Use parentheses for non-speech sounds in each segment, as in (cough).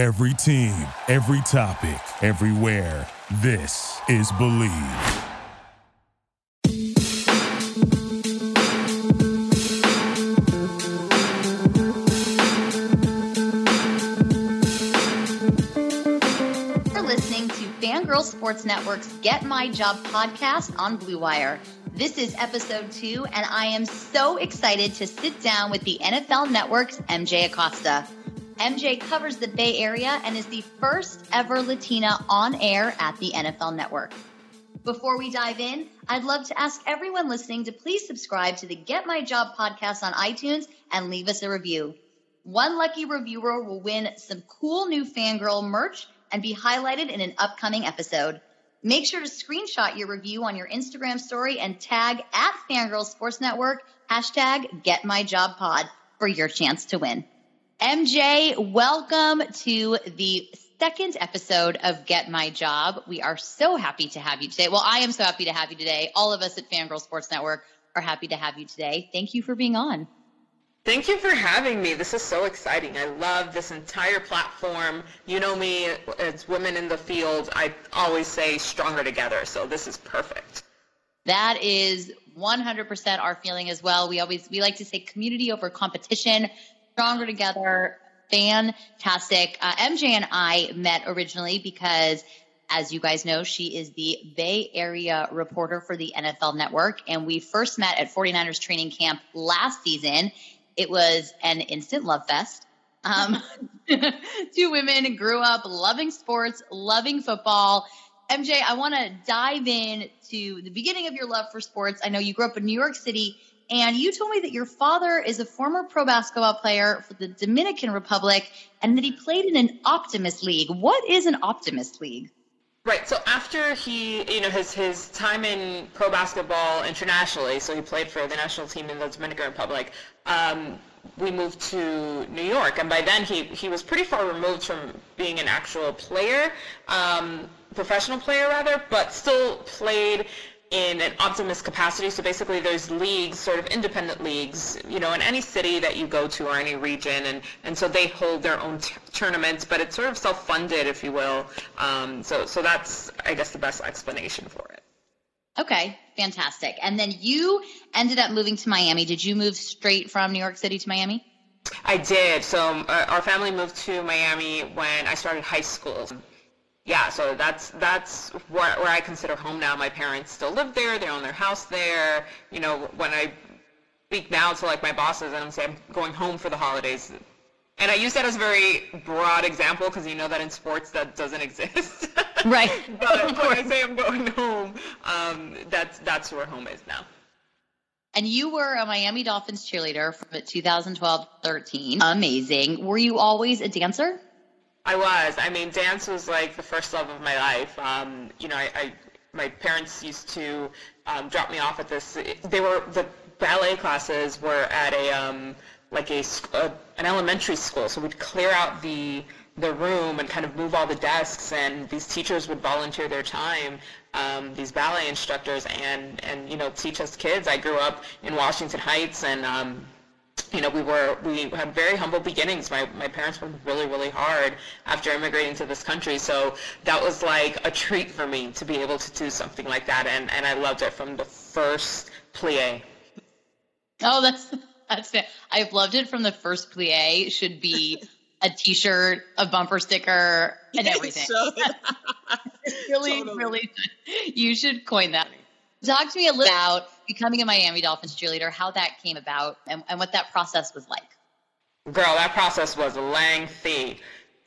Every team, every topic, everywhere. This is Believe. You're listening to Fangirl Sports Network's Get My Job podcast on Blue Wire. This is episode two, and I am so excited to sit down with the NFL Network's MJ Acosta. MJ covers the Bay Area and is the first ever Latina on air at the NFL Network. Before we dive in, I'd love to ask everyone listening to please subscribe to the Get My Job podcast on iTunes and leave us a review. One lucky reviewer will win some cool new fangirl merch and be highlighted in an upcoming episode. Make sure to screenshot your review on your Instagram story and tag at Fangirl Sports Network, hashtag Get My Job Pod for your chance to win. MJ, welcome to the second episode of Get My Job. We are so happy to have you today. Well, I am so happy to have you today. All of us at Fangirl Sports Network are happy to have you today. Thank you for being on. Thank you for having me. This is so exciting. I love this entire platform. You know me as women in the field. I always say stronger together. So this is perfect. That is 100% our feeling as well. We always we like to say community over competition, stronger together. Fantastic. Uh, MJ and I met originally because as you guys know, she is the Bay Area reporter for the NFL Network. And we first met at 49ers training camp last season. It was an instant love fest. Um, (laughs) two women grew up loving sports, loving football. MJ, I want to dive in to the beginning of your love for sports. I know you grew up in New York City, and you told me that your father is a former pro basketball player for the Dominican Republic and that he played in an Optimist League. What is an Optimist League? Right. So after he, you know, his his time in pro basketball internationally, so he played for the national team in the Dominican Republic. Um, we moved to New York, and by then he he was pretty far removed from being an actual player, um, professional player rather, but still played in an optimist capacity. So basically there's leagues, sort of independent leagues, you know, in any city that you go to or any region. And, and so they hold their own t- tournaments, but it's sort of self-funded, if you will. Um, so, so that's, I guess, the best explanation for it. Okay, fantastic. And then you ended up moving to Miami. Did you move straight from New York City to Miami? I did. So uh, our family moved to Miami when I started high school yeah, so that's that's where, where I consider home now. My parents still live there; they own their house there. You know, when I speak now to like my bosses and I'm saying I'm going home for the holidays, and I use that as a very broad example because you know that in sports that doesn't (laughs) exist. Right. (laughs) but when I say I'm going home, um, that's that's where home is now. And you were a Miami Dolphins cheerleader from 2012-13. Amazing. Were you always a dancer? I was. I mean, dance was like the first love of my life. Um, you know, I, I my parents used to um, drop me off at this. They were the ballet classes were at a um, like a, a an elementary school, so we'd clear out the the room and kind of move all the desks, and these teachers would volunteer their time. Um, these ballet instructors and and you know teach us kids. I grew up in Washington Heights, and um, you know, we were we had very humble beginnings. My my parents worked really really hard after immigrating to this country, so that was like a treat for me to be able to do something like that, and and I loved it from the first plie. Oh, that's that's it. I've loved it from the first plie. Should be a T-shirt, a bumper sticker, and (laughs) everything. (laughs) really, (laughs) totally. really, you should coin that. Talk to me a little about becoming a Miami Dolphins cheerleader, how that came about, and, and what that process was like. Girl, that process was lengthy. (laughs)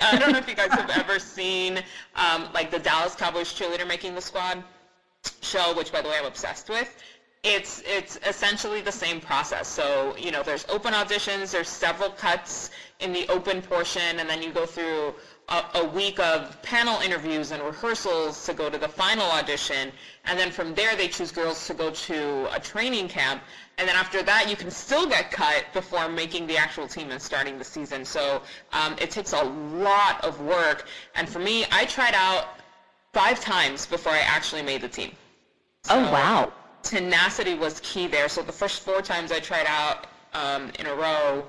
I don't know if you guys have ever seen um, like the Dallas Cowboys cheerleader making the squad show, which by the way I'm obsessed with. It's it's essentially the same process. So you know, there's open auditions, there's several cuts in the open portion, and then you go through a, a, week of panel interviews and rehearsals to go to the final audition. And then from there, they choose girls to go to a training camp. And then after that, you can still get cut before making the actual team and starting the season. So um, it takes a lot of work. And for me, I tried out five times before I actually made the team. So oh, wow. Tenacity was key there. So the first four times I tried out um, in a row,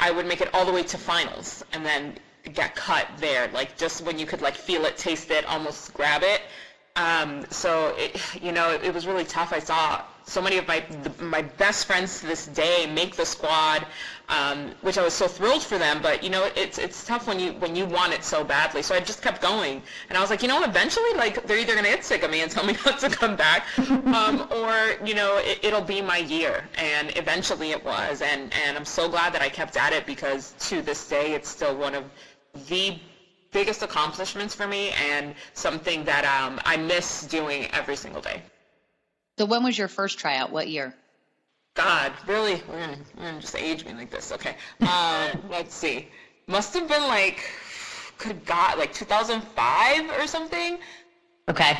I would make it all the way to finals. And then get cut there, like just when you could like feel it, taste it, almost grab it. Um, so it, you know, it, it, was really tough. I saw so many of my the, my best friends to this day make the squad, um, which I was so thrilled for them. But you know, it's it's tough when you when you want it so badly. So I just kept going, and I was like, you know, eventually, like they're either gonna get sick of me and tell me (laughs) not to come back, um, or you know, it, it'll be my year. And eventually, it was. And and I'm so glad that I kept at it because to this day, it's still one of the biggest accomplishments for me and something that um, I miss doing every single day. So when was your first tryout? What year? God, really? We're gonna, we're gonna just age me like this. Okay. Um, (laughs) let's see. Must have been like, good God, like 2005 or something. Okay.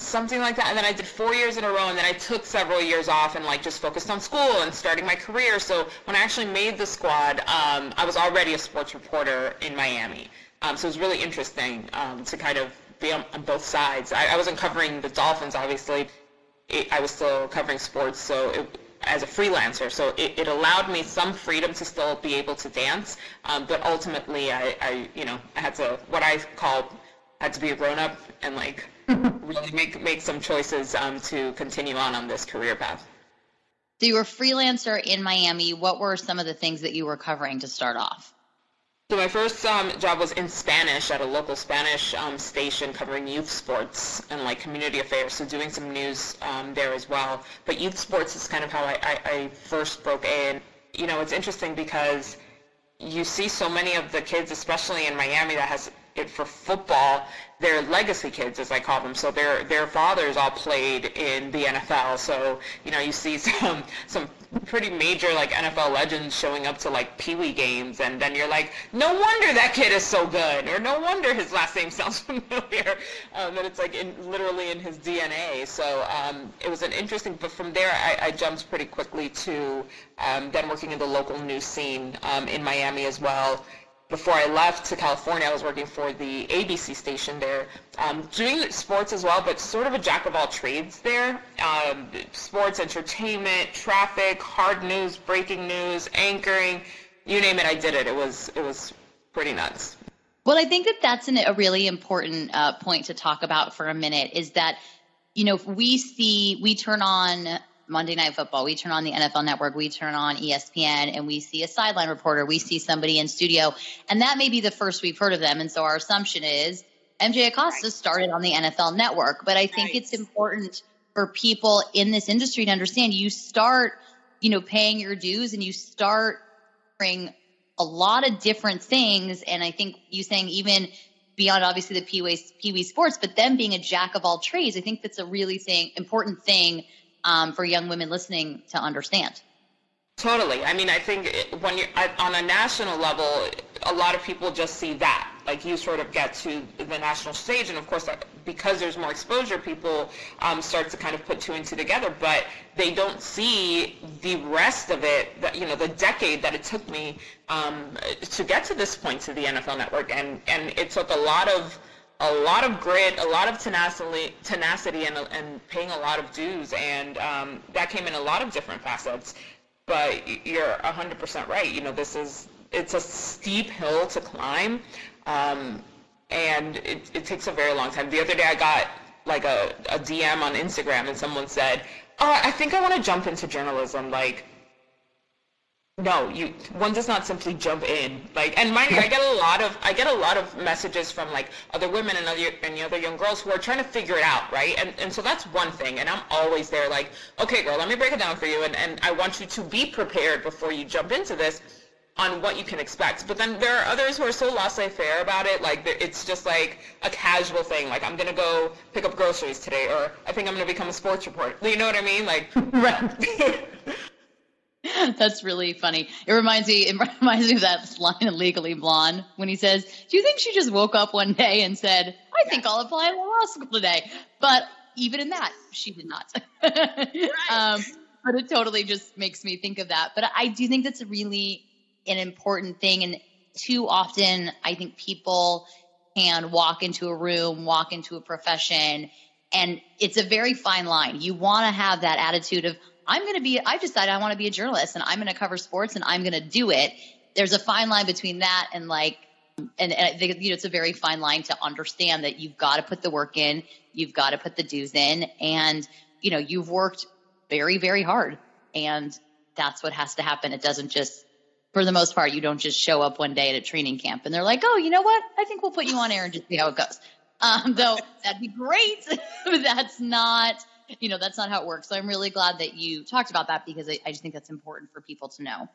Something like that. And then I did four years in a row, and then I took several years off and like just focused on school and starting my career. So when I actually made the squad, um, I was already a sports reporter in Miami. Um, so it was really interesting um, to kind of be on, on both sides. I, I, wasn't covering the Dolphins, obviously. It, I was still covering sports, so it, as a freelancer. So it, it, allowed me some freedom to still be able to dance. Um, but ultimately, I, I, you know, I had to what I call had to be a grown up and like really make make some choices um, to continue on on this career path. So you were a freelancer in Miami. What were some of the things that you were covering to start off? So my first um, job was in Spanish at a local Spanish um, station covering youth sports and like community affairs, so doing some news um, there as well. But youth sports is kind of how I, I, I first broke in. You know, it's interesting because you see so many of the kids, especially in Miami, that has it for football, they're legacy kids, as I call them. So their their fathers all played in the NFL. So you know, you see (laughs) some some pretty major like NFL legends showing up to like Pee Wee games, and then you're like, no wonder that kid is so good, or no wonder his last name (laughs) sounds familiar. Um, that it's like in, literally in his DNA. So um, it was an interesting. But from there, I, I jumped pretty quickly to um, then working in the local news scene um, in Miami as well before I left to California, I was working for the ABC station there, um, doing sports as well, but sort of a jack of all trades there. Um, sports, entertainment, traffic, hard news, breaking news, anchoring, you name it, I did it. It was it was pretty nuts. Well, I think that that's an, a really important uh, point to talk about for a minute. Is that you know we see we turn on Monday Night Football, we turn on the NFL Network, we turn on ESPN, and we see a sideline reporter, we see somebody in studio, and that may be the first we've heard of them. And so our assumption is MJ Acosta right. started on the NFL Network. But I think it's important for people in this industry to understand you start, you know, paying your dues and you start bring a lot of different things. And I think you saying even beyond obviously the Pee Wee sports, but them being a jack of all trades, I think that's a really thing important thing um, for young women listening to understand. Totally. I mean, I think when you're on a national level, a lot of people just see that. Like you sort of get to the national stage, and of course, because there's more exposure, people um, start to kind of put two and two together. But they don't see the rest of it. That you know, the decade that it took me um, to get to this point to the NFL Network, and and it took a lot of a lot of grit, a lot of tenacity, tenacity, and, and paying a lot of dues, and um, that came in a lot of different facets. But you're 100% right. You know, this is it's a steep hill to climb, um, and it, it takes a very long time. The other day, I got like a, a DM on Instagram, and someone said, "Oh, I think I want to jump into journalism." Like, no, you one does not simply jump in. Like, and mind you, I get a (laughs) lot of I get a lot of messages from like other women and other and other young girls who are trying to figure it out, right? And and so that's one thing. And I'm always there, like, okay, girl, let me break it down for you, and and I want you to be prepared before you jump into this on what you can expect. But then there are others who are so laissez-faire about it, like it's just like a casual thing, like I'm gonna go pick up groceries today, or I think I'm gonna become a sports reporter. You know what I mean? Like, (laughs) right. (laughs) (laughs) That's really funny. It reminds me. It (laughs) reminds me of that line in Legally Blonde when he says, "Do you think she just woke up one day and said, I think I'll apply to law school today?" But even in that, she did not. (laughs) right. um, but it totally just makes me think of that. But I do think that's really an important thing, and too often I think people can walk into a room, walk into a profession, and it's a very fine line. You want to have that attitude of I'm going to be, I've decided I want to be a journalist and I'm going to cover sports and I'm going to do it. There's a fine line between that and like and, and I think you know it's a very fine line to understand that you've got to put the work in, you've got to put the dues in, and you know you've worked very very hard, and that's what has to happen. It doesn't just for the most part, you don't just show up one day at a training camp and they're like, oh, you know what? I think we'll put you on air and just see how it goes. Um, though that'd be great, (laughs) but that's not, (laughs) you know, that's not how it works. So I'm really glad that you talked about that because I, I just think that's important for people to know.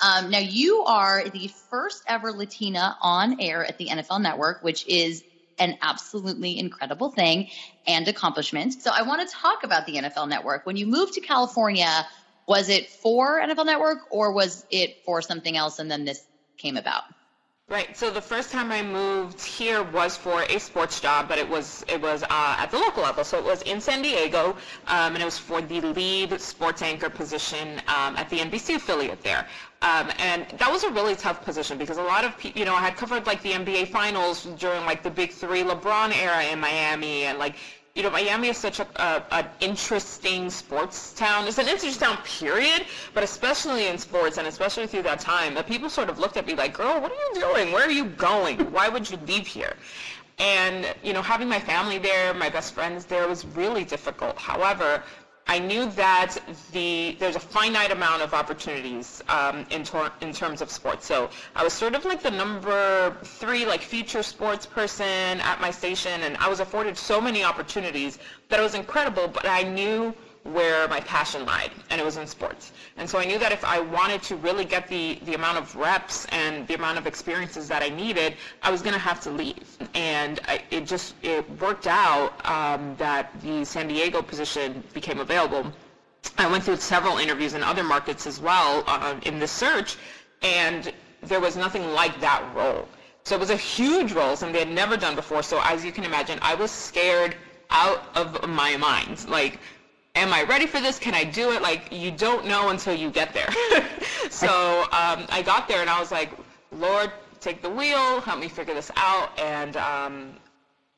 Um, now you are the first ever Latina on air at the NFL Network, which is an absolutely incredible thing and accomplishment. So I want to talk about the NFL Network. When you moved to California, was it for NFL Network or was it for something else and then this came about? Right. So the first time I moved here was for a sports job, but it was it was uh, at the local level. So it was in San Diego, um, and it was for the lead sports anchor position um, at the NBC affiliate there. Um, and that was a really tough position because a lot of people, you know, I had covered like the NBA finals during like the Big Three LeBron era in Miami, and like you know, Miami is such a, a, an interesting sports town. It's an interesting town, period, but especially in sports and especially through that time, that people sort of looked at me like, girl, what are you doing? Where are you going? Why would you leave here? And, you know, having my family there, my best friends there was really difficult. However, I knew that the there's a finite amount of opportunities um, in, in terms of sports. So I was sort of like the number three like future sports person at my station, and I was afforded so many opportunities that it was incredible. But I knew where my passion lied, and it was in sports. And so I knew that if I wanted to really get the, the amount of reps and the amount of experiences that I needed, I was going to have to leave. And I, it just it worked out um, that the San Diego position became available. I went through several interviews in other markets as well uh, in this search, and there was nothing like that role. So it was a huge role, something they had never done before. So as you can imagine, I was scared out of my mind. Like am I ready for this? Can I do it? Like, you don't know until you get there. (laughs) so um, I got there and I was like, Lord, take the wheel, help me figure this out. And um,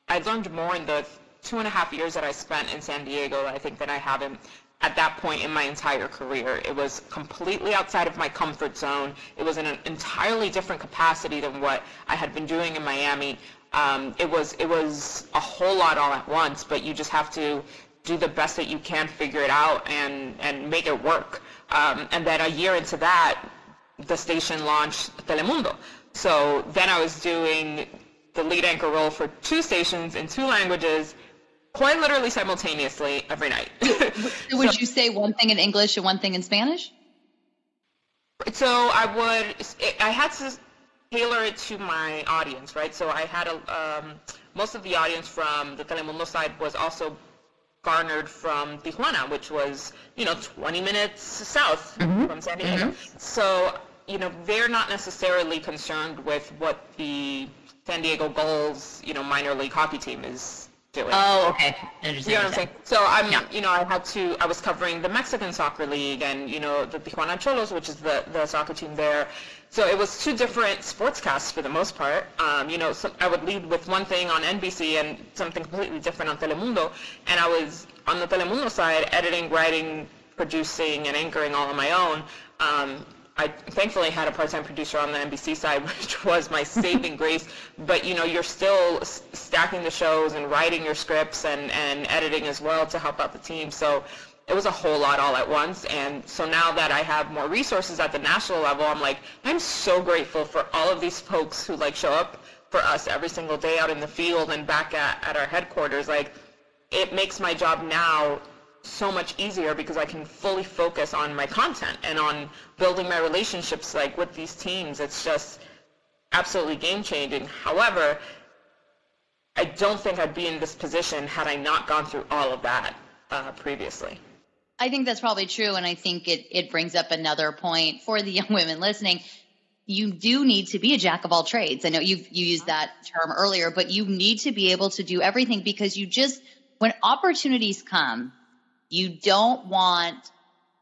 I learned more in the two and a half years that I spent in San Diego, I think, than I have in, at that point in my entire career. It was completely outside of my comfort zone. It was in an entirely different capacity than what I had been doing in Miami. Um, it was it was a whole lot all at once, but you just have to do the best that you can, figure it out, and and make it work. Um, and then a year into that, the station launched Telemundo. So then I was doing the lead anchor role for two stations in two languages, quite literally simultaneously every night. (laughs) so would you say one thing in English and one thing in Spanish? So I would, I had to tailor it to my audience, right? So I had a, um, most of the audience from the Telemundo side was also garnered from Tijuana, which was, you know, 20 minutes south mm-hmm. from San Diego. Mm-hmm. So, you know, they're not necessarily concerned with what the San Diego Gulls, you know, minor league hockey team is doing. Oh, okay. You know what I'm saying? So I'm, yeah. you know, I had to, I was covering the Mexican Soccer League and, you know, the Tijuana Xolos, which is the, the soccer team there. So it was two different sportscasts for the most part. Um, you know, so I would lead with one thing on NBC and something completely different on Telemundo. And I was on the Telemundo side, editing, writing, producing, and anchoring all on my own. Um, I thankfully had a part-time producer on the NBC side, (laughs) which was my saving grace. But you know, you're still stacking the shows and writing your scripts and, and editing as well to help out the team. So it was a whole lot all at once. And so now that I have more resources at the national level, I'm like, I'm so grateful for all of these folks who like show up for us every single day out in the field and back at, at our headquarters. Like, it makes my job now so much easier because I can fully focus on my content and on building my relationships like with these teams. It's just absolutely game changing. However, I don't think I'd be in this position had I not gone through all of that uh, previously. I think that's probably true. And I think it, it brings up another point for the young women listening. You do need to be a jack of all trades. I know you've, you used that term earlier, but you need to be able to do everything because you just, when opportunities come, you don't want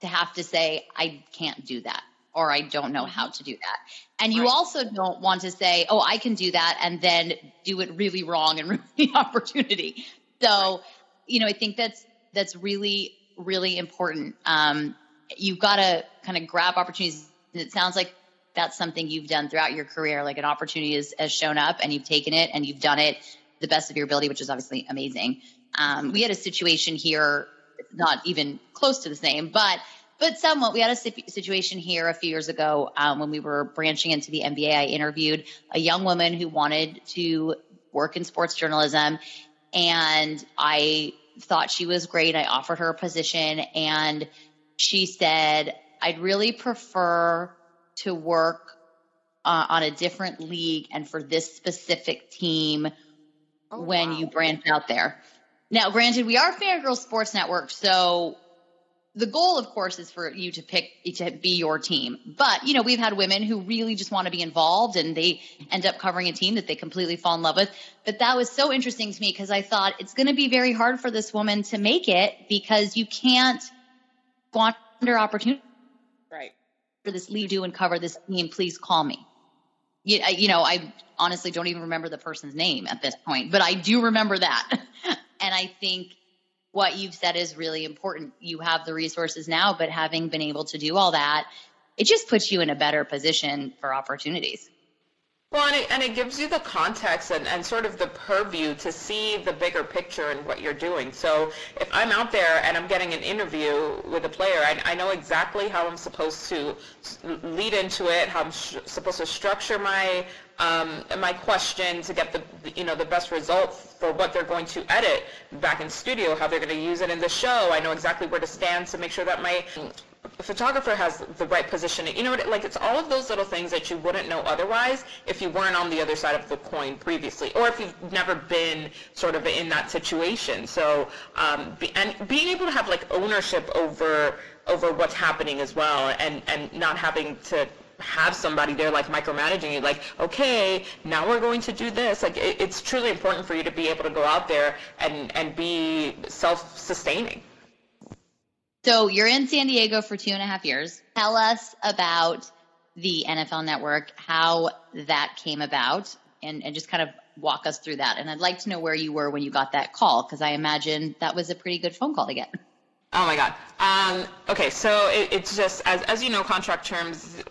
to have to say, I can't do that or I don't know how to do that. And you right. also don't want to say, oh, I can do that and then do it really wrong and (laughs) ruin the opportunity. So, right. you know, I think that's that's really really important. Um, you've got to kind of grab opportunities. And it sounds like that's something you've done throughout your career. Like an opportunity has, has shown up and you've taken it and you've done it the best of your ability, which is obviously amazing. Um, we had a situation here, not even close to the same, but but somewhat. We had a situation here a few years ago um, when we were branching into the NBA. I interviewed a young woman who wanted to work in sports journalism, and I thought she was great. I offered her a position, and she said, "I'd really prefer to work uh, on a different league and for this specific team." Oh, when wow. you branch out there. Now, granted, we are Fangirl Sports Network, so the goal, of course, is for you to pick to be your team. But you know, we've had women who really just want to be involved, and they end up covering a team that they completely fall in love with. But that was so interesting to me because I thought it's going to be very hard for this woman to make it because you can't squander opportunity. Right. For this lead do and cover this team, please call me. You, you know, I honestly don't even remember the person's name at this point, but I do remember that. (laughs) and I think what you've said is really important. You have the resources now, but having been able to do all that, it just puts you in a better position for opportunities. Well, and it, and it gives you the context and, and sort of the purview to see the bigger picture and what you're doing. So if I'm out there and I'm getting an interview with a player, I, I know exactly how I'm supposed to lead into it, how I'm supposed to structure my um, my question to get the you know the best result for what they're going to edit back in studio, how they're going to use it in the show. I know exactly where to stand to make sure that my photographer has the right positioning. You know, what? like it's all of those little things that you wouldn't know otherwise if you weren't on the other side of the coin previously, or if you've never been sort of in that situation. So, um, be, and being able to have like ownership over over what's happening as well, and and not having to have somebody there like micromanaging you like okay now we're going to do this like it, it's truly important for you to be able to go out there and and be self-sustaining so you're in San Diego for two and a half years. Tell us about the NFL Network, how that came about, and, and just kind of walk us through that. And I'd like to know where you were when you got that call, because I imagine that was a pretty good phone call to get. Oh my God. Um, okay, so it, it's just, as, as you know, contract terms,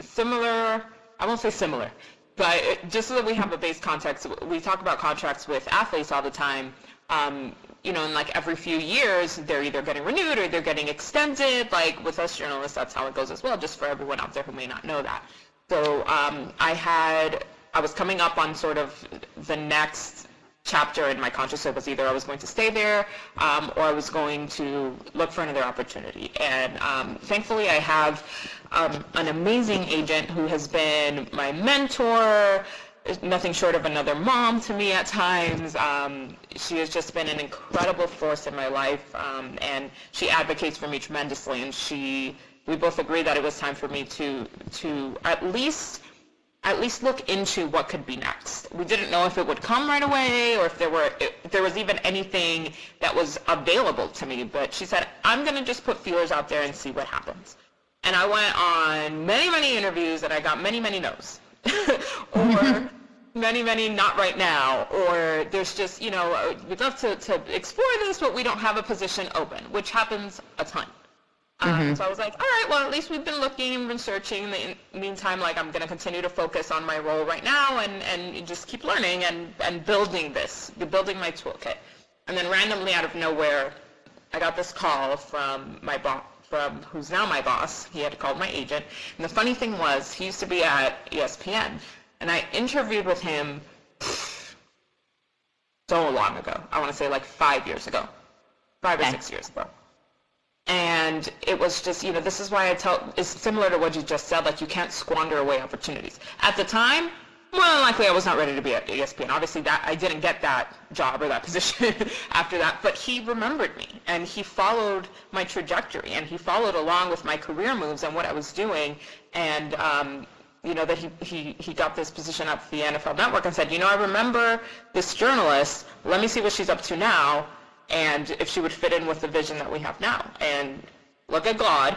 similar, I won't say similar, but just so that we have a base context, we talk about contracts with athletes all the time. Um, you know, in like every few years, they're either getting renewed or they're getting extended. Like with us journalists, that's how it goes as well, just for everyone out there who may not know that. So um, I had, I was coming up on sort of the next chapter in my. So it was either I was going to stay there um, or I was going to look for another opportunity. And um, thankfully, I have um, an amazing agent who has been my mentor, nothing short of another mom to me at times. Um, she has just been an incredible force in my life, um, and she advocates for me tremendously. And she, we both agree that it was time for me to to at least at least look into what could be next. We didn't know if it would come right away or if there were if there was even anything that was available to me. But she said, I'm going to just put feelers out there and see what happens. And I went on many, many interviews and I got many, many no's. (laughs) or many, many not right now, or there's just, you know, we'd love to, to explore this, but we don't have a position open, which happens a ton. Um, mm-hmm. so I was like, all right, well, at least we've been looking and been searching. In the meantime, like, I'm going to continue to focus on my role right now and, and just keep learning and, and building this, building my toolkit. And then randomly out of nowhere, I got this call from my boss, from who's now my boss. He had called my agent. And the funny thing was, he used to be at ESPN. And I interviewed with him (sighs) so long ago. I want to say like five years ago, five okay. or six years ago. And it was just, you know, this is why I tell, it's similar to what you just said, like you can't squander away opportunities. At the time, more than likely I was not ready to be at ESPN. Obviously that I didn't get that job or that (laughs) position after that, but he remembered me and he followed my trajectory and he followed along with my career moves and what I was doing. And um, you know, that he, he, he got this position up the NFL Network and said, you know, I remember this journalist. Let me see what she's up to now and if she would fit in with the vision that we have now. And look at God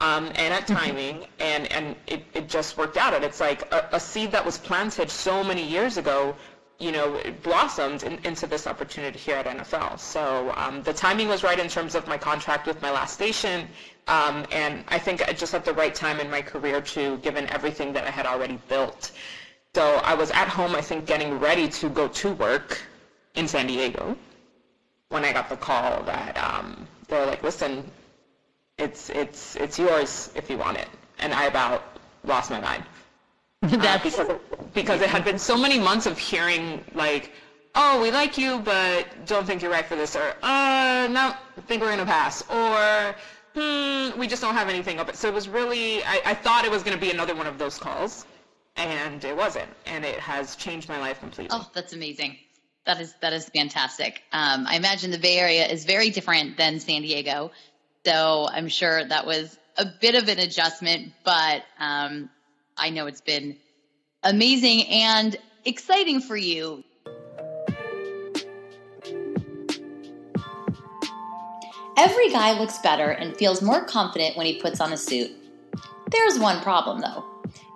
um, and at (laughs) timing, and, and it, it just worked out. And it's like a, a seed that was planted so many years ago you know, blossomed in, into this opportunity here at NFL. So um, the timing was right in terms of my contract with my last station, um, and I think just at the right time in my career too, given everything that I had already built. So I was at home, I think, getting ready to go to work in San Diego when I got the call that um, they were like, "Listen, it's it's it's yours if you want it," and I about lost my mind. (laughs) Uh, because it, because it had been so many months of hearing like, oh, we like you, but don't think you're right for this, or uh, no, think we're gonna pass, or hmm, we just don't have anything up. So it was really, I, I thought it was gonna be another one of those calls, and it wasn't, and it has changed my life completely. Oh, that's amazing. That is that is fantastic. Um, I imagine the Bay Area is very different than San Diego, so I'm sure that was a bit of an adjustment, but um, I know it's been amazing and exciting for you. Every guy looks better and feels more confident when he puts on a suit. There's one problem though.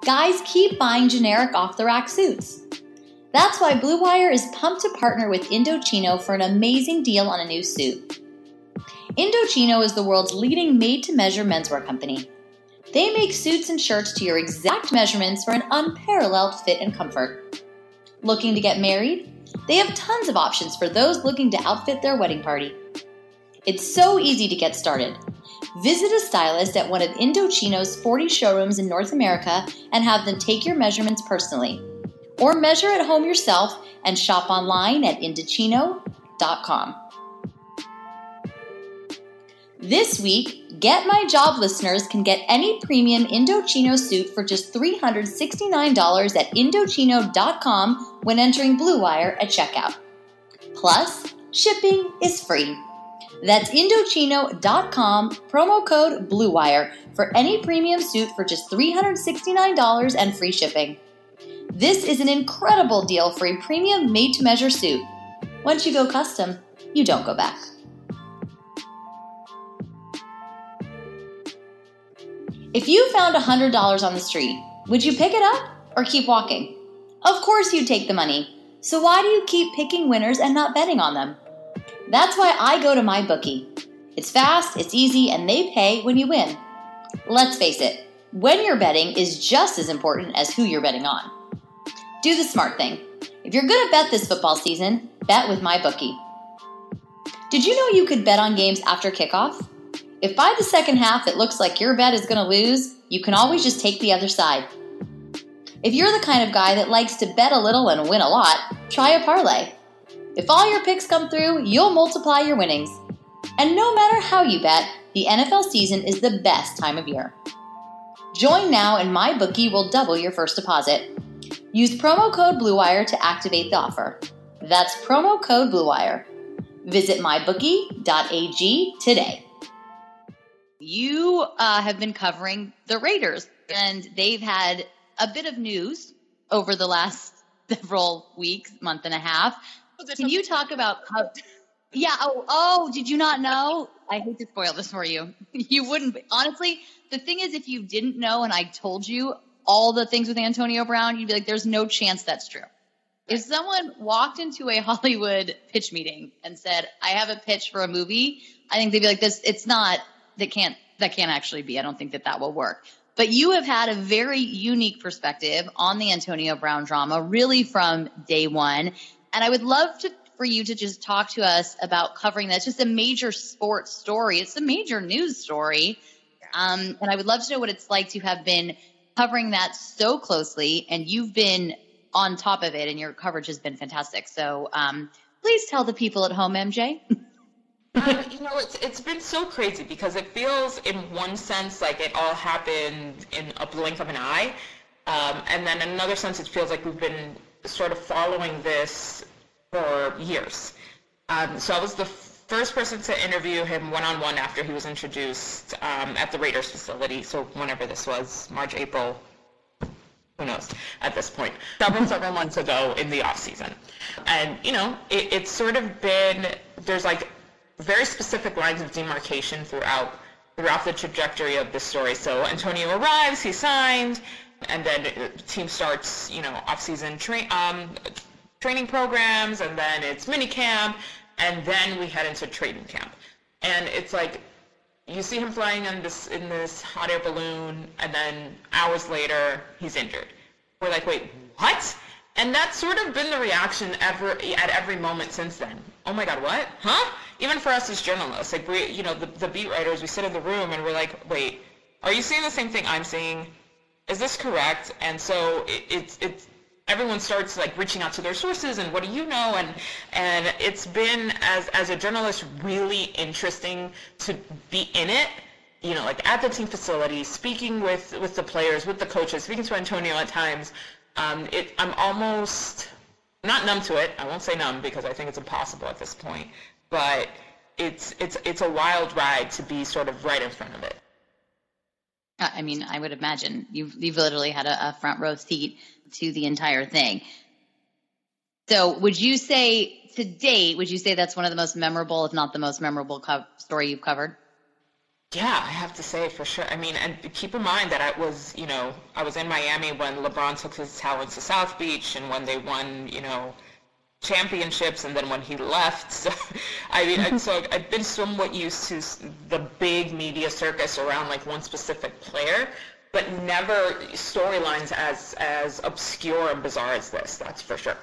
Guys keep buying generic off the rack suits. That's why Blue Wire is pumped to partner with Indochino for an amazing deal on a new suit. Indochino is the world's leading made to measure menswear company. They make suits and shirts to your exact measurements for an unparalleled fit and comfort. Looking to get married? They have tons of options for those looking to outfit their wedding party. It's so easy to get started. Visit a stylist at one of Indochino's 40 showrooms in North America and have them take your measurements personally. Or measure at home yourself and shop online at Indochino.com. This week, Get My Job listeners can get any premium Indochino suit for just $369 at Indochino.com when entering Blue Wire at checkout. Plus, shipping is free. That's Indochino.com, promo code BLUEWIRE for any premium suit for just $369 and free shipping. This is an incredible deal for a premium made to measure suit. Once you go custom, you don't go back. If you found $100 on the street, would you pick it up or keep walking? Of course you'd take the money. So why do you keep picking winners and not betting on them? That's why I go to my bookie. It's fast, it's easy, and they pay when you win. Let's face it, when you're betting is just as important as who you're betting on. Do the smart thing. If you're going to bet this football season, bet with my bookie. Did you know you could bet on games after kickoff? If by the second half it looks like your bet is going to lose, you can always just take the other side. If you're the kind of guy that likes to bet a little and win a lot, try a parlay. If all your picks come through, you'll multiply your winnings. And no matter how you bet, the NFL season is the best time of year. Join now and my bookie will double your first deposit. Use promo code BLUEWIRE to activate the offer. That's promo code BLUEWIRE. Visit mybookie.ag today. You uh, have been covering the Raiders, and they've had a bit of news over the last (laughs) several weeks, month and a half. Can you talk about? (laughs) Yeah. Oh, oh, did you not know? I hate to spoil this for you. (laughs) You wouldn't. Honestly, the thing is, if you didn't know and I told you all the things with Antonio Brown, you'd be like, "There's no chance that's true." If someone walked into a Hollywood pitch meeting and said, "I have a pitch for a movie," I think they'd be like, "This, it's not that can't that can't actually be. I don't think that that will work. But you have had a very unique perspective on the Antonio Brown drama, really from day one. And I would love to for you to just talk to us about covering that. It's just a major sports story. It's a major news story. Um, and I would love to know what it's like to have been covering that so closely. And you've been on top of it, and your coverage has been fantastic. So um, please tell the people at home, MJ. (laughs) Uh, you know, it's it's been so crazy because it feels, in one sense, like it all happened in a blink of an eye, um, and then in another sense, it feels like we've been sort of following this for years. Um, so I was the first person to interview him one-on-one after he was introduced um, at the Raiders facility. So whenever this was, March, April, who knows at this point, several, several months ago in the off season. And, you know, it, it's sort of been, there's like very specific lines of demarcation throughout throughout the trajectory of the story. So Antonio arrives, he signed, and then the team starts, you know, off-season train, um, training programs, and then it's mini camp, and then we head into training camp. And it's like you see him flying in this in this hot air balloon, and then hours later he's injured. We're like, wait, what? And that's sort of been the reaction ever at every moment since then. Oh my God, what? Huh? Even for us as journalists, like we, you know, the, the beat writers, we sit in the room and we're like, wait, are you seeing the same thing I'm seeing? Is this correct? And so it, it's it's everyone starts like reaching out to their sources and what do you know and and it's been as as a journalist really interesting to be in it you know like at the team facility speaking with with the players with the coaches speaking to antonio at times um, it, I'm almost not numb to it. I won't say numb because I think it's impossible at this point. But it's it's it's a wild ride to be sort of right in front of it. Uh, I mean, I would imagine you've you've literally had a, a front row seat to the entire thing. So, would you say to date, would you say that's one of the most memorable, if not the most memorable co- story you've covered? Yeah, I have to say for sure. I mean, and keep in mind that I was, you know, I was in Miami when LeBron took his talents to South Beach and when they won, you know, championships and then when he left. (laughs) So, I mean, mm-hmm. so I've been somewhat used to the big media circus around like one specific player, but never storylines as as obscure and bizarre as this. That's for sure.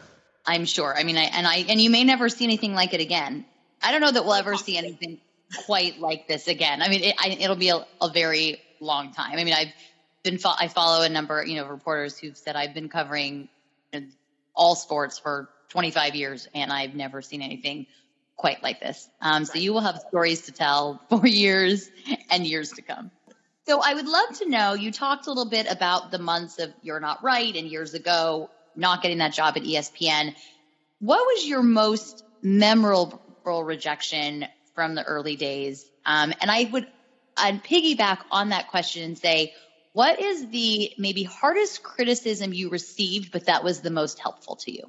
I'm sure. I mean, I and I and you may never see anything like it again. I don't know that we'll ever see anything quite like this again. I mean, it, I, it'll be a, a, very long time. I mean, I've been fo- I follow a number, you know, reporters who've said I've been covering you know, all sports for 25 years, and I've never seen anything quite like this. Um, so you will have stories to tell (laughs) for years and years to come. So I would love to know. You talked a little bit about the months of you're not right and years ago not getting that job at ESPN. What was your most memorable rejection from the early days. Um, and I would I'd piggyback on that question and say, what is the maybe hardest criticism you received, but that was the most helpful to you?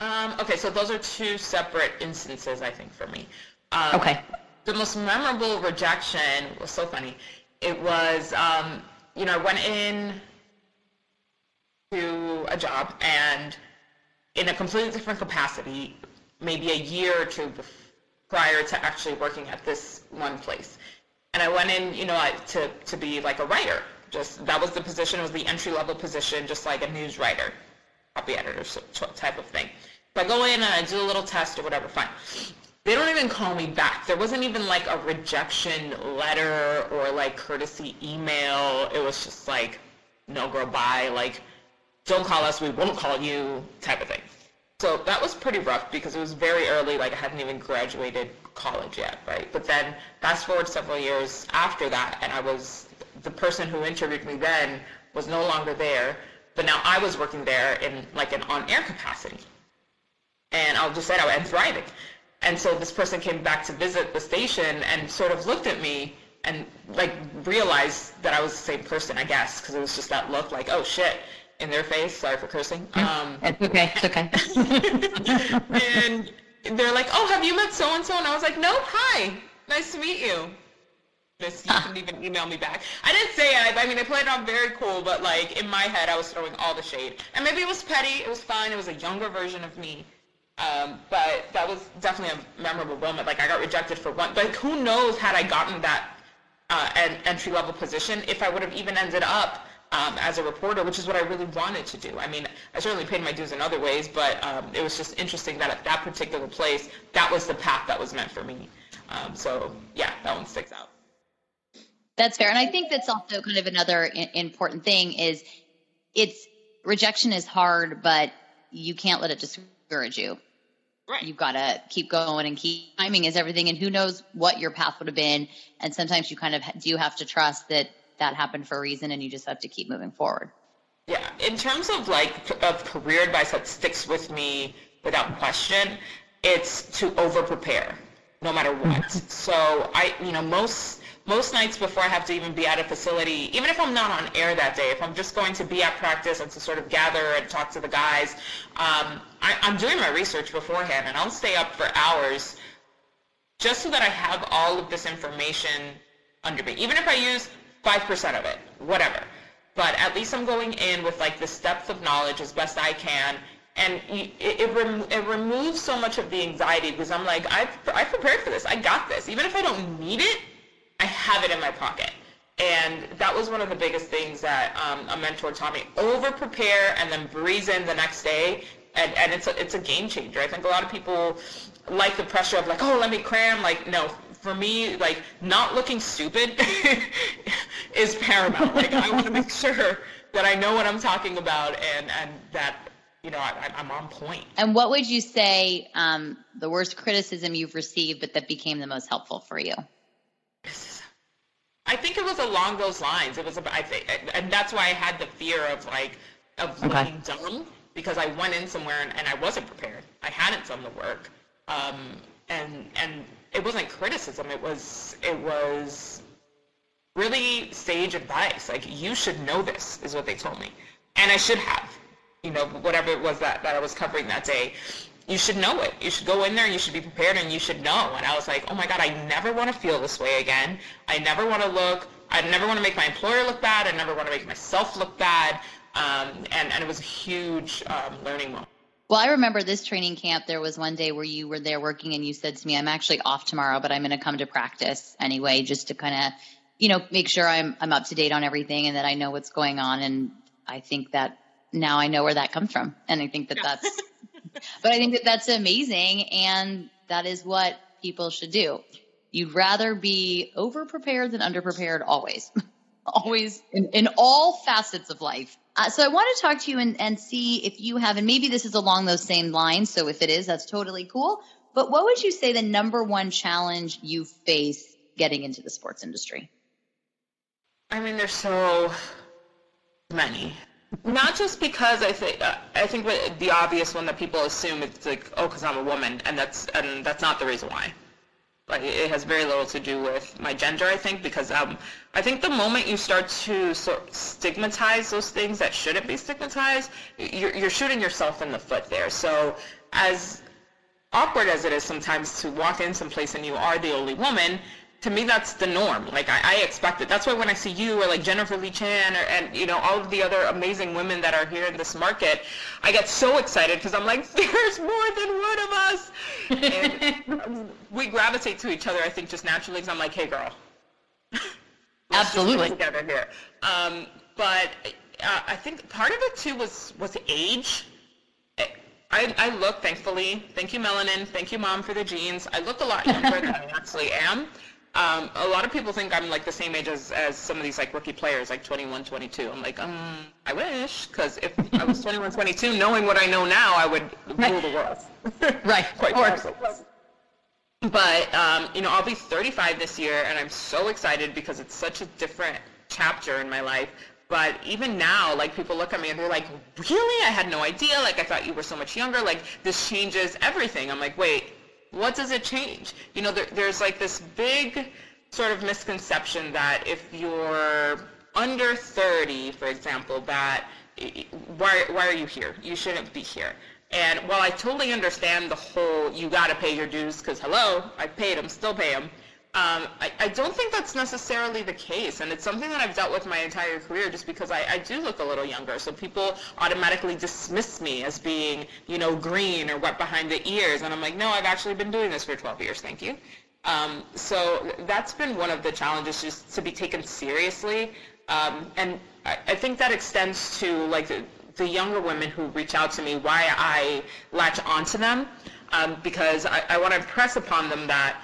Um, okay, so those are two separate instances, I think, for me. Um, okay. The most memorable rejection was so funny. It was, um, you know, I went in to a job and in a completely different capacity, maybe a year or two before prior to actually working at this one place. And I went in, you know, to, to be like a writer. Just that was the position. It was the entry level position, just like a news writer, copy editor type of thing. So I go in and I do a little test or whatever. Fine. They don't even call me back. There wasn't even like a rejection letter or like courtesy email. It was just like, no girl, bye. Like, don't call us. We won't call you type of thing. So that was pretty rough because it was very early, like I hadn't even graduated college yet, right? But then fast forward several years after that, and I was, the person who interviewed me then was no longer there, but now I was working there in like an on-air capacity. And I'll just say I was thriving. And so this person came back to visit the station and sort of looked at me and like realized that I was the same person, I guess, because it was just that look like, oh shit, in their face. Sorry for cursing. Um, it's okay. It's okay. (laughs) and they're like, "Oh, have you met so and so?" And I was like, "No, hi, nice to meet you." This you can even email me back. I didn't say it. I mean, I played it on very cool, but like in my head, I was throwing all the shade. And maybe it was petty. It was fine. It was a younger version of me. Um, but that was definitely a memorable moment. Like I got rejected for one, but who knows had I gotten that uh, an entry level position if I would have even ended up um, as a reporter, which is what I really wanted to do. I mean, I certainly paid my dues in other ways, but um, it was just interesting that at that particular place, that was the path that was meant for me. Um, so yeah, that one sticks out. That's fair, and I think that's also kind of another I- important thing is it's rejection is hard, but you can't let it discourage you. Right. You've got to keep going and keep timing is everything, and who knows what your path would have been. And sometimes you kind of do have to trust that that happened for a reason and you just have to keep moving forward. Yeah, in terms of like of career advice that sticks with me without question, it's to over prepare no matter what. Mm-hmm. so I, you know, most most nights before I have to even be at a facility, even if I'm not on air that day, if I'm just going to be at practice and to sort of gather and talk to the guys, um, I, I'm doing my research beforehand and I'll stay up for hours just so that I have all of this information under me. Even if I use 5% of it, whatever. But at least I'm going in with like this depth of knowledge as best I can and it it, rem- it removes so much of the anxiety because I'm like I've I prepared for this. I got this. Even if I don't need it, I have it in my pocket. And that was one of the biggest things that um, a mentor taught me. Over prepare and then breeze in the next day. And, and it's, a, it's a game changer. I think a lot of people like the pressure of like, oh, let me cram. Like, no, for me, like not looking stupid (laughs) is paramount. Like I want to make sure that I know what I'm talking about and, and that you know, I, am on point. And what would you say um, the worst criticism you've received, but that became the most helpful for you? I think it was along those lines. It was about, I think, and that's why I had the fear of like of okay. looking dumb because I went in somewhere and, and I wasn't prepared. I hadn't done the work, um, and and it wasn't criticism. It was it was really sage advice. Like you should know this is what they told me, and I should have. You know, whatever it was that, that I was covering that day you should know it. You should go in there and you should be prepared and you should know. And I was like, oh my God, I never want to feel this way again. I never want to look, I never want to make my employer look bad. I never want to make myself look bad. Um, and, and it was a huge um, learning moment. Well, I remember this training camp. There was one day where you were there working and you said to me, I'm actually off tomorrow, but I'm going to come to practice anyway, just to kind of, you know, make sure I'm, I'm up to date on everything and that I know what's going on. And I think that now I know where that comes from. And I think that that's (laughs) but I think that that's amazing. And that is what people should do. You'd rather be over prepared than under prepared always, (laughs) always in, in all facets of life. Uh, so I want to talk to you and, and see if you have, and maybe this is along those same lines. So if it is, that's totally cool. But what would you say the number one challenge you face getting into the sports industry? I mean, there's so many. Not just because I think uh, I think the obvious one that people assume it's like oh because I'm a woman and that's and that's not the reason why. Like it has very little to do with my gender I think because um I think the moment you start to sort stigmatize those things that shouldn't be stigmatized, you're you're shooting yourself in the foot there. So as awkward as it is sometimes to walk in someplace and you are the only woman, to me that's the norm. Like I, I, expect it. That's why when i see you or like jennifer lee chan or, and you know all of the other amazing women that are here in this market i get so excited because i'm like (laughs) there's more than one of us. And we gravitate to each other i think just naturally because i'm like hey girl. (laughs) Absolutely. together here. Um, but uh, i think part of it too was was age. I, I look, thankfully, thank you, melanin, thank you, mom, for the genes. I look a lot younger than I (laughs) actually am. Um, a lot of people think I'm like the same age as, as some of these like rookie players, like 21, 22. I'm like, um, I wish, because if I was 21, 22, knowing what I know now, I would rule the world. (laughs) right, quite possibly. But um, you know, I'll be 35 this year, and I'm so excited because it's such a different chapter in my life. But even now, like people look at me and they're like, "Really? I had no idea. Like I thought you were so much younger. Like this changes everything." I'm like, "Wait, what does it change? You know, there, there's like this big sort of misconception that if you're under 30, for example, that why, why are you here? You shouldn't be here. And while I totally understand the whole you got to pay your dues because hello, I paid them, still pay them. Um, I, I, don't think that's necessarily the case, and it's something that I've dealt with my entire career just because I, I, do look a little younger. So people automatically dismiss me as being, you know, green or wet behind the ears, and I'm like, no, I've actually been doing this for 12 years, thank you. Um, so that's been one of the challenges, just to be taken seriously, um, and I, I, think that extends to like the, the, younger women who reach out to me, why I latch onto them, um, because I, I want to impress upon them that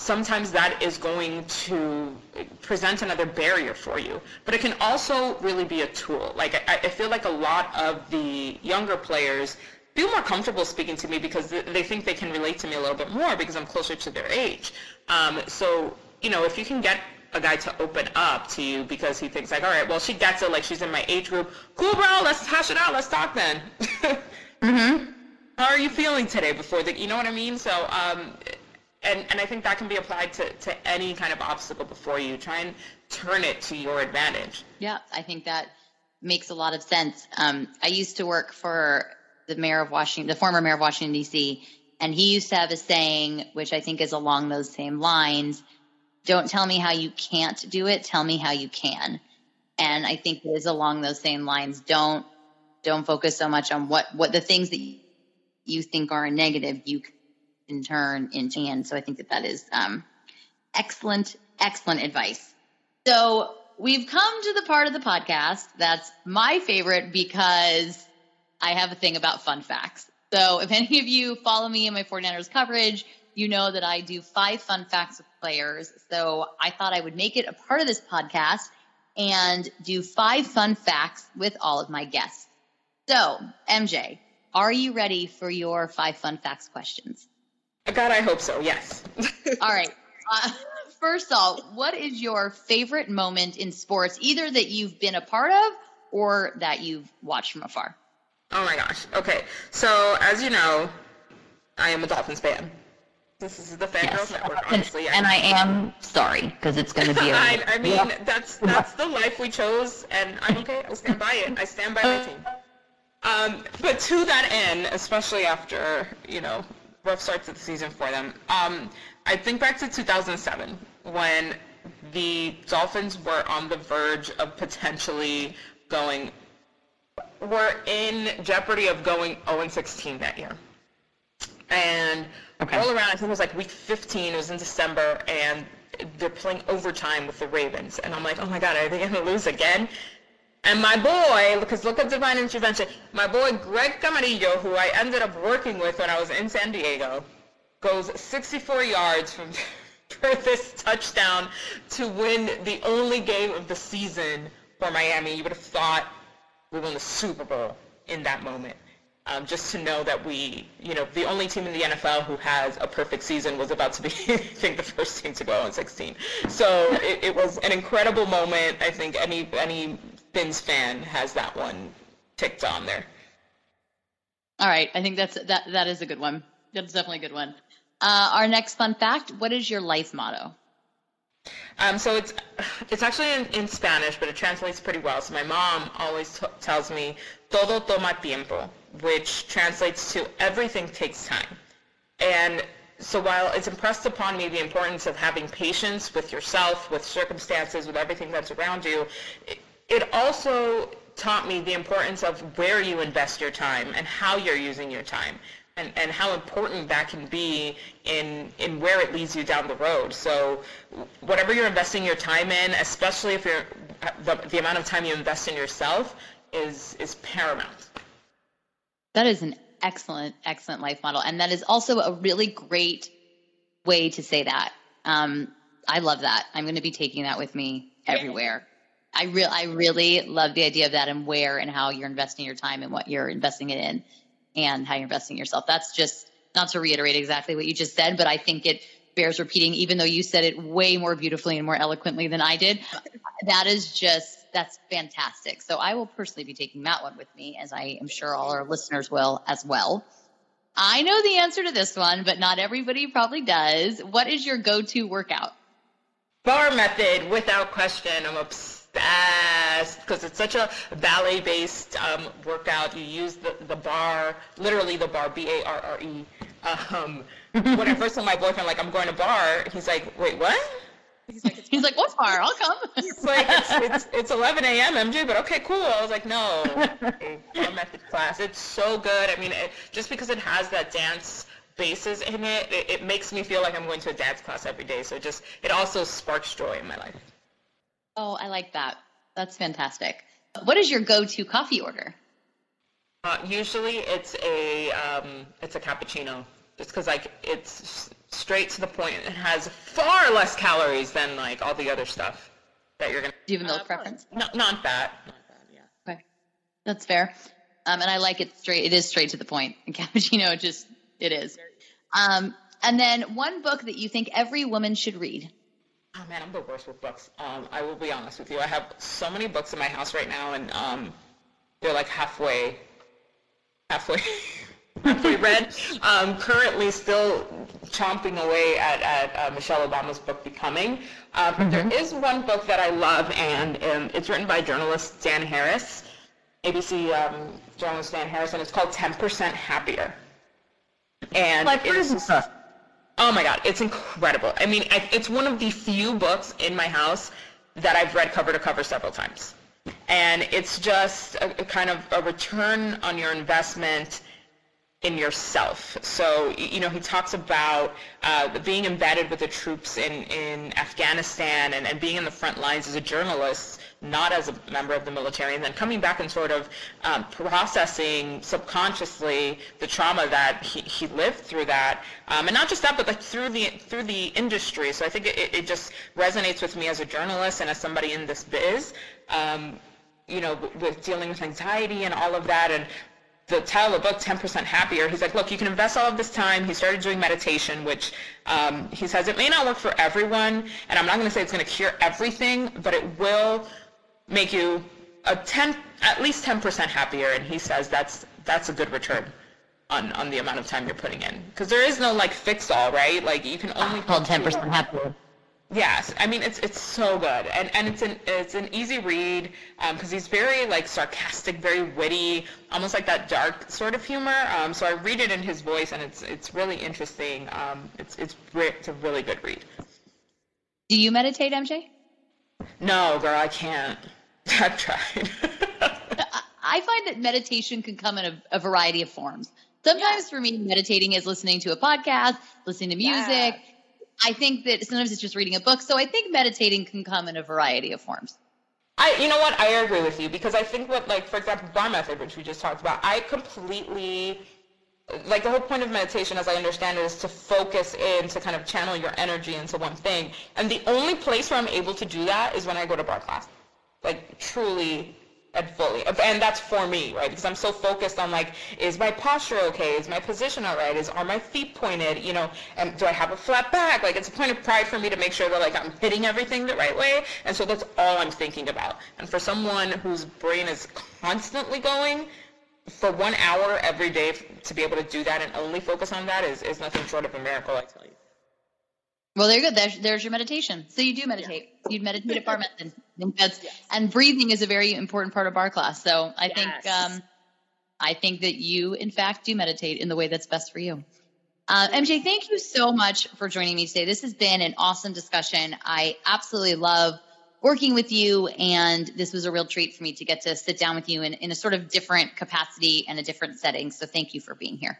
sometimes that is going to present another barrier for you. But it can also really be a tool. Like I, I, feel like a lot of the younger players feel more comfortable speaking to me because they think they can relate to me a little bit more because I'm closer to their age. Um, so, you know, if you can get a guy to open up to you because he thinks like, all right, well, she gets it, like she's in my age group. Cool, bro, let's hash it out. Let's talk then. (laughs) mm-hmm. How are you feeling today before the, you know what I mean? So, um, and, and I think that can be applied to, to any kind of obstacle before you. Try and turn it to your advantage. Yeah, I think that makes a lot of sense. Um, I used to work for the mayor of Washington, the former mayor of Washington, D.C., and he used to have a saying, which I think is along those same lines don't tell me how you can't do it, tell me how you can. And I think it is along those same lines. Don't don't focus so much on what what the things that you think are a negative you can turn into and so i think that that is um, excellent excellent advice. So we've come to the part of the podcast that's my favorite because i have a thing about fun facts. So if any of you follow me in my 49ers coverage you know that i do five fun facts with players. So i thought i would make it a part of this podcast and do five fun facts with all of my guests. So, MJ, are you ready for your five fun facts questions? God, I hope so. Yes. (laughs) all right. Uh, first off, what is your favorite moment in sports, either that you've been a part of or that you've watched from afar? Oh my gosh. Okay. So, as you know, I am a Dolphins fan. This is the Fangirls yes. Network, honestly. And, and I am sorry because it's going to be. (laughs) A, I, I mean, yeah. that's that's the life we chose, and I'm okay. I stand by it. I stand by my team. Um, but to that end, especially after, you know, rough starts to the season for them, um, I think back to 2007 when the Dolphins were on the verge of potentially going, were in jeopardy of going 0-16 that year. And okay. all around, I think it was like week 15, it was in December, and they're playing overtime with the Ravens. And I'm like, oh my God, are they going to lose again? And my boy, because look at divine intervention, my boy Greg Camarillo, who I ended up working with when I was in San Diego, goes 64 yards from (laughs) for this touchdown to win the only game of the season for Miami. You would have thought we won the Super Bowl in that moment. Um, just to know that we, you know, the only team in the NFL who has a perfect season was about to be, (laughs) I think, the first team to go in 16. So it, it was an incredible moment. I think any any Fins fan has that one ticked on there. All right, I think that's that. That is a good one. That's definitely a good one. Uh, our next fun fact: What is your life motto? Um, so it's it's actually in, in, Spanish, but it translates pretty well. So my mom always t- tells me "todo toma tiempo," which translates to "everything takes time." And so while it's impressed upon me the importance of having patience with yourself, with circumstances, with everything that's around you, it, it also taught me the importance of where you invest your time and how you're using your time and, and how important that can be in, in where it leads you down the road. So whatever you're investing your time in, especially if you're, the, the amount of time you invest in yourself is, is paramount. That is an excellent, excellent life model. And that is also a really great way to say that. Um, I love that. I'm going to be taking that with me everywhere. I real I really love the idea of that and where and how you're investing your time and what you're investing it in and how you're investing yourself. That's just not to reiterate exactly what you just said, but I think it bears repeating, even though you said it way more beautifully and more eloquently than I did. That is just that's fantastic. So I will personally be taking that one with me, as I am sure all our listeners will as well. I know the answer to this one, but not everybody probably does. What is your go-to workout? Bar method, without question. I'm obsessed fast because it's such a ballet-based um, workout. You use the, the bar, literally the bar, B-A-R-R-E. Um, when I first told my boyfriend, like, I'm going to bar, he's like, wait, what? He's like, he's like, what bar? I'll come. (laughs) It's like, (laughs) it's, it's, it's 11 a.m. MJ, but okay, cool. I was like, no, bar method class. It's so good. I mean, it, just because it has that dance basis in it, it, it makes me feel like I'm going to a dance class every day. So it just, it also sparks joy in my life. Oh, I like that. That's fantastic. What is your go-to coffee order? Uh, usually, it's a um, it's a cappuccino, just because like it's straight to the point. It has far less calories than like all the other stuff that you're gonna. Do you have a milk uh, preference? No, not that. Not that. Yeah. Okay, that's fair. Um, and I like it straight. It is straight to the point. And (laughs) cappuccino, just it is. Um, and then one book that you think every woman should read. Oh man, I'm the worst with books. Um, I will be honest with you. I have so many books in my house right now, and um, they're like halfway, halfway, (laughs) halfway read. Um, currently, still chomping away at, at uh, Michelle Obama's book Becoming. Uh, but mm-hmm. there is one book that I love, and um, it's written by journalist Dan Harris, ABC um, journalist Dan Harris, and it's called 10% Happier. And like, it's, Oh my god, it's incredible. I mean, it's one of the few books in my house that I've read cover to cover several times. And it's just a, a kind of a return on your investment in yourself. So, you know, he talks about uh, being embedded with the troops in, in Afghanistan and, and being in the front lines as a journalist, not as a member of the military, and then coming back and sort of um, processing subconsciously the trauma that he, he lived through that. Um, and not just that, but like through the, through the industry. So I think it, it just resonates with me as a journalist and as somebody in this biz. Um, you know, with dealing with anxiety and all of that. And the title of the book, 10% Happier, he's like, look, you can invest all of this time. He started doing meditation, which um, he says it may not work for everyone, and I'm not going to say it's going to cure everything, but it will make you a 10, at least 10% happier. And he says that's that's a good return on, on the amount of time you're putting in, because there is no like fix all, right? Like you can only called 10% happier. Yes, I mean it's it's so good, and and it's an it's an easy read because um, he's very like sarcastic, very witty, almost like that dark sort of humor. Um, so I read it in his voice, and it's it's really interesting. Um, it's it's it's a really good read. Do you meditate, MJ? No, girl, I can't. I've tried. (laughs) I find that meditation can come in a, a variety of forms. Sometimes for me, meditating is listening to a podcast, listening to music. Yeah I think that sometimes it's just reading a book. So I think meditating can come in a variety of forms. I, you know what? I agree with you because I think what, like, for example, bar method, which we just talked about, I completely, like, the whole point of meditation, as I understand it, is to focus in, to kind of channel your energy into one thing. And the only place where I'm able to do that is when I go to bar class. Like, truly and fully. And that's for me, right? Because I'm so focused on like, is my posture okay? Is my position all right? Is are my feet pointed? You know, and do I have a flat back? Like it's a point of pride for me to make sure that like I'm hitting everything the right way. And so that's all I'm thinking about. And for someone whose brain is constantly going, for one hour every day to be able to do that and only focus on that is, is nothing short of a miracle, I tell you. Well, there you go. There's, there's your meditation. So you do meditate. Yeah. You meditate at bar (laughs) that's yes. and breathing is a very important part of bar class. So I yes. think um, I think that you, in fact, do meditate in the way that's best for you. Uh, MJ, thank you so much for joining me today. This has been an awesome discussion. I absolutely love working with you, and this was a real treat for me to get to sit down with you in, in a sort of different capacity and a different setting. So thank you for being here.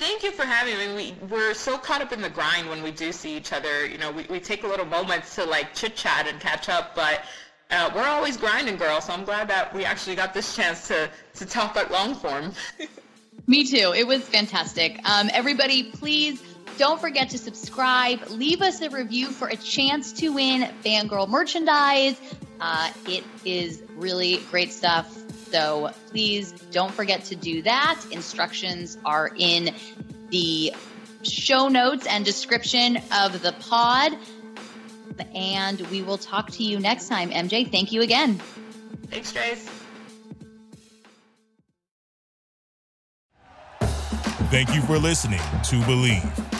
Thank you for having me. We, we're so caught up in the grind when we do see each other. You know, we, we take a little moments to like chit chat and catch up, but uh, we're always grinding, girl. So I'm glad that we actually got this chance to, to talk at long form. (laughs) Me too. It was fantastic. Um, everybody, please don't forget to subscribe. Leave us a review for a chance to win Fangirl merchandise. Uh, it is really great stuff. So please don't forget to do that. Instructions are in the show notes and description of the pod. And we will talk to you next time. MJ, thank you again. Thanks, Trace. Thank you for listening to Bleav.